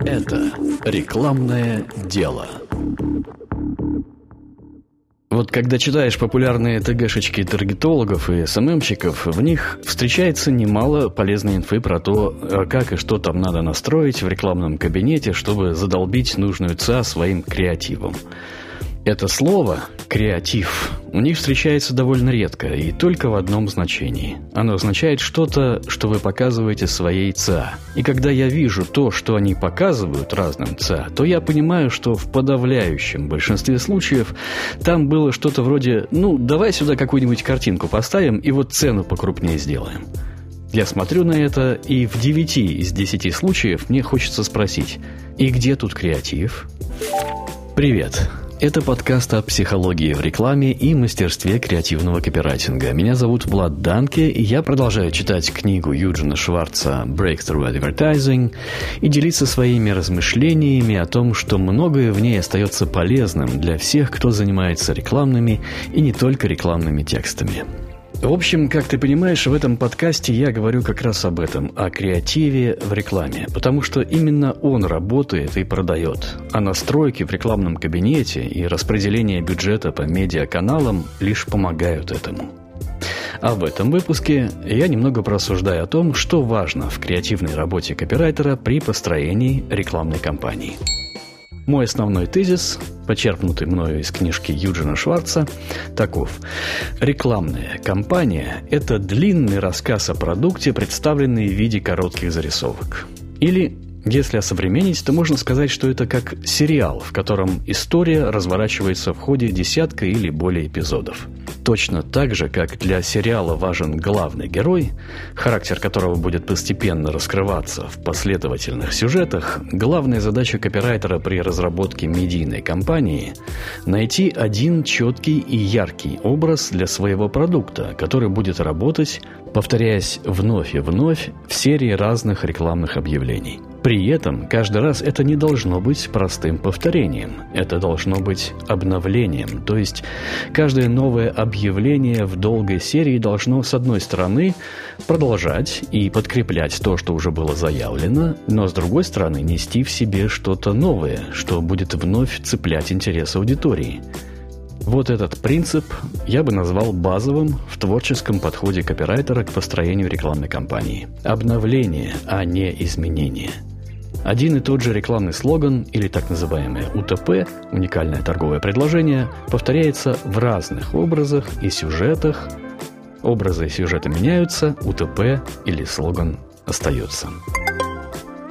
Это рекламное дело. Вот когда читаешь популярные ТГшечки таргетологов и СММщиков, в них встречается немало полезной инфы про то, а как и что там надо настроить в рекламном кабинете, чтобы задолбить нужную ЦА своим креативом. Это слово «креатив» у них встречается довольно редко и только в одном значении. Оно означает что-то, что вы показываете своей ЦА. И когда я вижу то, что они показывают разным ЦА, то я понимаю, что в подавляющем большинстве случаев там было что-то вроде «ну, давай сюда какую-нибудь картинку поставим и вот цену покрупнее сделаем». Я смотрю на это, и в 9 из 10 случаев мне хочется спросить «И где тут креатив?» Привет! Это подкаст о психологии в рекламе и мастерстве креативного копирайтинга. Меня зовут Влад Данке, и я продолжаю читать книгу Юджина Шварца «Breakthrough Advertising» и делиться своими размышлениями о том, что многое в ней остается полезным для всех, кто занимается рекламными и не только рекламными текстами. В общем, как ты понимаешь, в этом подкасте я говорю как раз об этом, о креативе в рекламе, потому что именно он работает и продает, а настройки в рекламном кабинете и распределение бюджета по медиаканалам лишь помогают этому. А в этом выпуске я немного просуждаю о том, что важно в креативной работе копирайтера при построении рекламной кампании. Мой основной тезис, почерпнутый мною из книжки Юджина Шварца, таков. Рекламная кампания – это длинный рассказ о продукте, представленный в виде коротких зарисовок. Или если осовременить, то можно сказать, что это как сериал, в котором история разворачивается в ходе десятка или более эпизодов. Точно так же, как для сериала важен главный герой, характер которого будет постепенно раскрываться в последовательных сюжетах, главная задача копирайтера при разработке медийной кампании – найти один четкий и яркий образ для своего продукта, который будет работать, повторяясь вновь и вновь в серии разных рекламных объявлений – при этом каждый раз это не должно быть простым повторением. Это должно быть обновлением. То есть каждое новое объявление в долгой серии должно, с одной стороны, продолжать и подкреплять то, что уже было заявлено, но с другой стороны нести в себе что-то новое, что будет вновь цеплять интерес аудитории. Вот этот принцип я бы назвал базовым в творческом подходе копирайтера к построению рекламной кампании. Обновление, а не изменение – один и тот же рекламный слоган или так называемое УТП, уникальное торговое предложение, повторяется в разных образах и сюжетах. Образы и сюжеты меняются, УТП или слоган остается.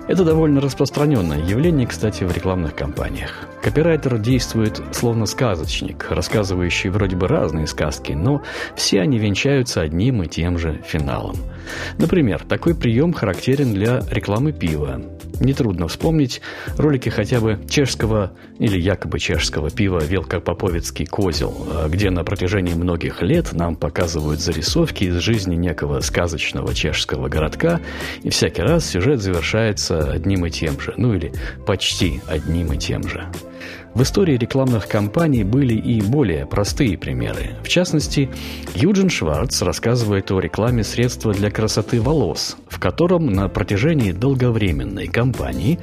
Это довольно распространенное явление, кстати, в рекламных кампаниях. Копирайтер действует словно сказочник, рассказывающий вроде бы разные сказки, но все они венчаются одним и тем же финалом. Например, такой прием характерен для рекламы пива. Нетрудно вспомнить ролики хотя бы чешского или якобы чешского пива «Велкопоповицкий козел», где на протяжении многих лет нам показывают зарисовки из жизни некого сказочного чешского городка, и всякий раз сюжет завершается одним и тем же, ну или почти одним и тем же. В истории рекламных кампаний были и более простые примеры. В частности, Юджин Шварц рассказывает о рекламе средства для красоты волос, в котором на протяжении долговременной кампании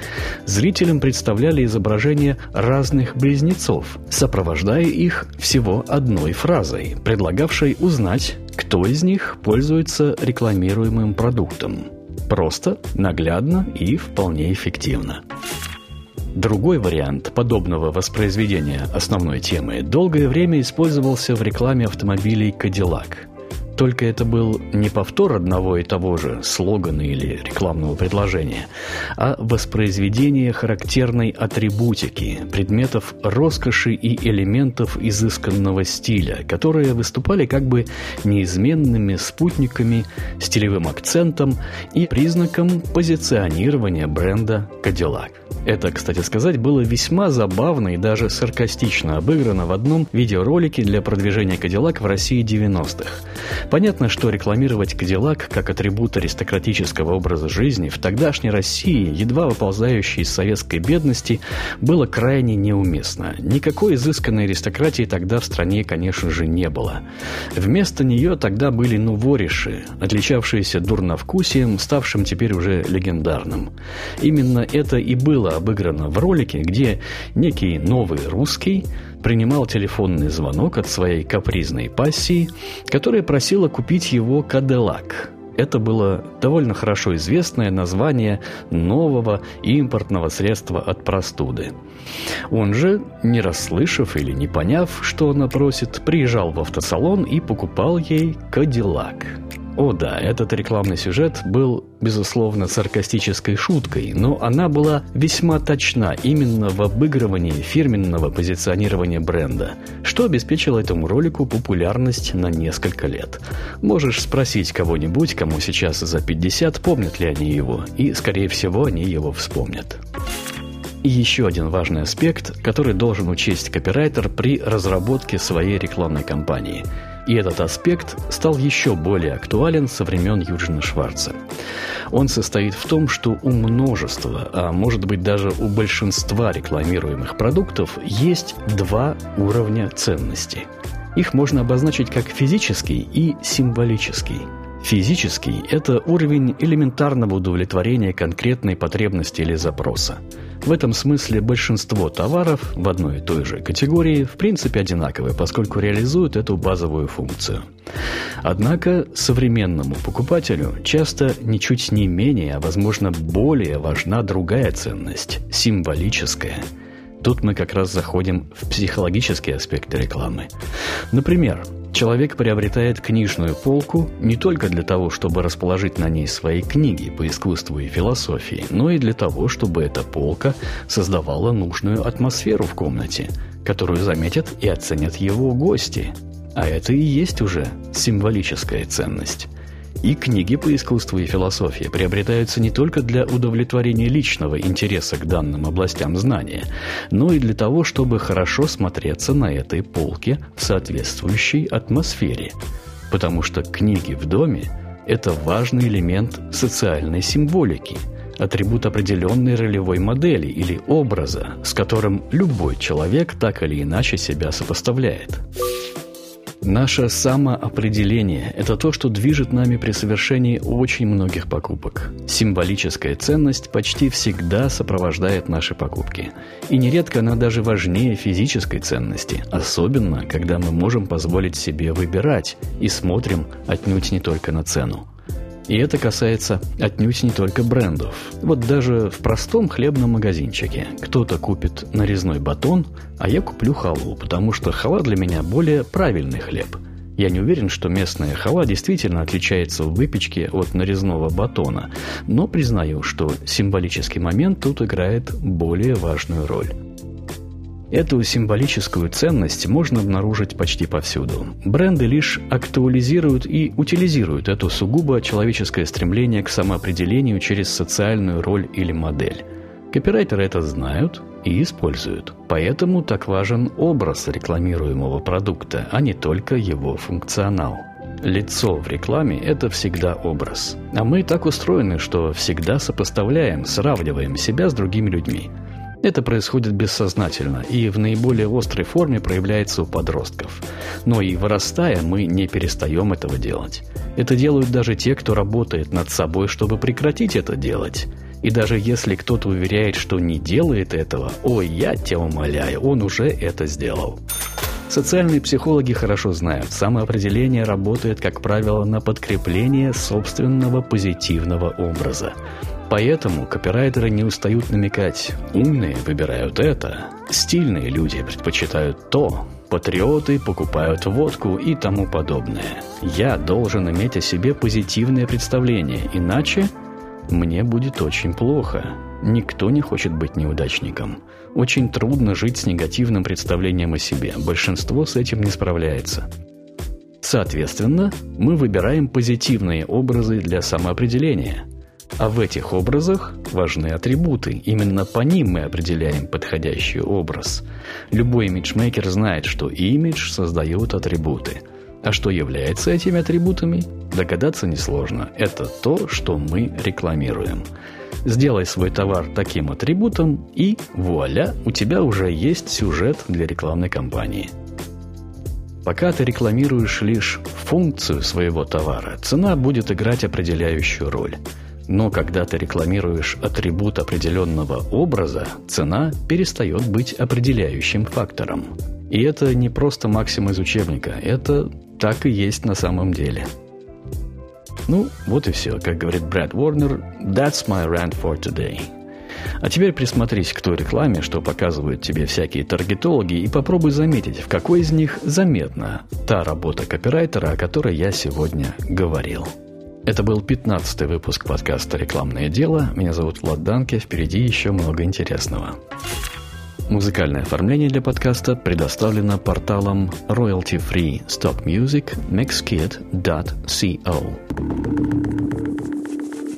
зрителям представляли изображения разных близнецов, сопровождая их всего одной фразой, предлагавшей узнать, кто из них пользуется рекламируемым продуктом. Просто, наглядно и вполне эффективно. Другой вариант подобного воспроизведения основной темы долгое время использовался в рекламе автомобилей Cadillac. Только это был не повтор одного и того же слогана или рекламного предложения, а воспроизведение характерной атрибутики, предметов роскоши и элементов изысканного стиля, которые выступали как бы неизменными спутниками, стилевым акцентом и признаком позиционирования бренда Cadillac. Это, кстати сказать, было весьма забавно и даже саркастично обыграно в одном видеоролике для продвижения Кадиллак в России 90-х. Понятно, что рекламировать Кадиллак как атрибут аристократического образа жизни в тогдашней России, едва выползающей из советской бедности, было крайне неуместно. Никакой изысканной аристократии тогда в стране, конечно же, не было. Вместо нее тогда были нувориши, отличавшиеся дурновкусием, ставшим теперь уже легендарным. Именно это и было обыграно в ролике, где некий новый русский принимал телефонный звонок от своей капризной пассии, которая просила купить его Кадиллак. Это было довольно хорошо известное название нового импортного средства от простуды. Он же, не расслышав или не поняв, что она просит, приезжал в автосалон и покупал ей Кадиллак. О да, этот рекламный сюжет был, безусловно, саркастической шуткой, но она была весьма точна именно в обыгрывании фирменного позиционирования бренда, что обеспечило этому ролику популярность на несколько лет. Можешь спросить кого-нибудь, кому сейчас за 50, помнят ли они его, и, скорее всего, они его вспомнят. И еще один важный аспект, который должен учесть копирайтер при разработке своей рекламной кампании – и этот аспект стал еще более актуален со времен Юджина Шварца. Он состоит в том, что у множества, а может быть даже у большинства рекламируемых продуктов есть два уровня ценности. Их можно обозначить как физический и символический – Физический – это уровень элементарного удовлетворения конкретной потребности или запроса. В этом смысле большинство товаров в одной и той же категории в принципе одинаковы, поскольку реализуют эту базовую функцию. Однако современному покупателю часто ничуть не менее, а возможно более важна другая ценность – символическая – Тут мы как раз заходим в психологические аспекты рекламы. Например, Человек приобретает книжную полку не только для того, чтобы расположить на ней свои книги по искусству и философии, но и для того, чтобы эта полка создавала нужную атмосферу в комнате, которую заметят и оценят его гости. А это и есть уже символическая ценность. И книги по искусству и философии приобретаются не только для удовлетворения личного интереса к данным областям знания, но и для того, чтобы хорошо смотреться на этой полке в соответствующей атмосфере. Потому что книги в доме – это важный элемент социальной символики – атрибут определенной ролевой модели или образа, с которым любой человек так или иначе себя сопоставляет. Наше самоопределение – это то, что движет нами при совершении очень многих покупок. Символическая ценность почти всегда сопровождает наши покупки. И нередко она даже важнее физической ценности, особенно когда мы можем позволить себе выбирать и смотрим отнюдь не только на цену. И это касается отнюдь не только брендов. Вот даже в простом хлебном магазинчике кто-то купит нарезной батон, а я куплю халву, потому что хала для меня более правильный хлеб. Я не уверен, что местная хала действительно отличается в выпечке от нарезного батона, но признаю, что символический момент тут играет более важную роль. Эту символическую ценность можно обнаружить почти повсюду. Бренды лишь актуализируют и утилизируют это сугубо человеческое стремление к самоопределению через социальную роль или модель. Копирайтеры это знают и используют. Поэтому так важен образ рекламируемого продукта, а не только его функционал. Лицо в рекламе – это всегда образ. А мы так устроены, что всегда сопоставляем, сравниваем себя с другими людьми – это происходит бессознательно и в наиболее острой форме проявляется у подростков. Но и вырастая, мы не перестаем этого делать. Это делают даже те, кто работает над собой, чтобы прекратить это делать. И даже если кто-то уверяет, что не делает этого, ой, я тебя умоляю, он уже это сделал. Социальные психологи хорошо знают, самоопределение работает, как правило, на подкрепление собственного позитивного образа. Поэтому копирайтеры не устают намекать. Умные выбирают это, стильные люди предпочитают то, патриоты покупают водку и тому подобное. Я должен иметь о себе позитивное представление, иначе мне будет очень плохо. Никто не хочет быть неудачником. Очень трудно жить с негативным представлением о себе. Большинство с этим не справляется. Соответственно, мы выбираем позитивные образы для самоопределения – А в этих образах важны атрибуты. Именно по ним мы определяем подходящий образ. Любой имиджмейкер знает, что имидж создают атрибуты. А что является этими атрибутами? Догадаться несложно. Это то, что мы рекламируем. Сделай свой товар таким атрибутом, и вуаля, у тебя уже есть сюжет для рекламной кампании. Пока ты рекламируешь лишь функцию своего товара, цена будет играть определяющую роль. Но когда ты рекламируешь атрибут определенного образа, цена перестает быть определяющим фактором. И это не просто максим из учебника, это так и есть на самом деле – ну, вот и все. Как говорит Брэд Уорнер, that's my rant for today. А теперь присмотрись к той рекламе, что показывают тебе всякие таргетологи, и попробуй заметить, в какой из них заметна та работа копирайтера, о которой я сегодня говорил. Это был 15 выпуск подкаста «Рекламное дело». Меня зовут Влад Данке. Впереди еще много интересного. Музыкальное оформление для подкаста предоставлено порталом royalty-free stop music mixkit.co.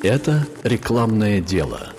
Это рекламное дело.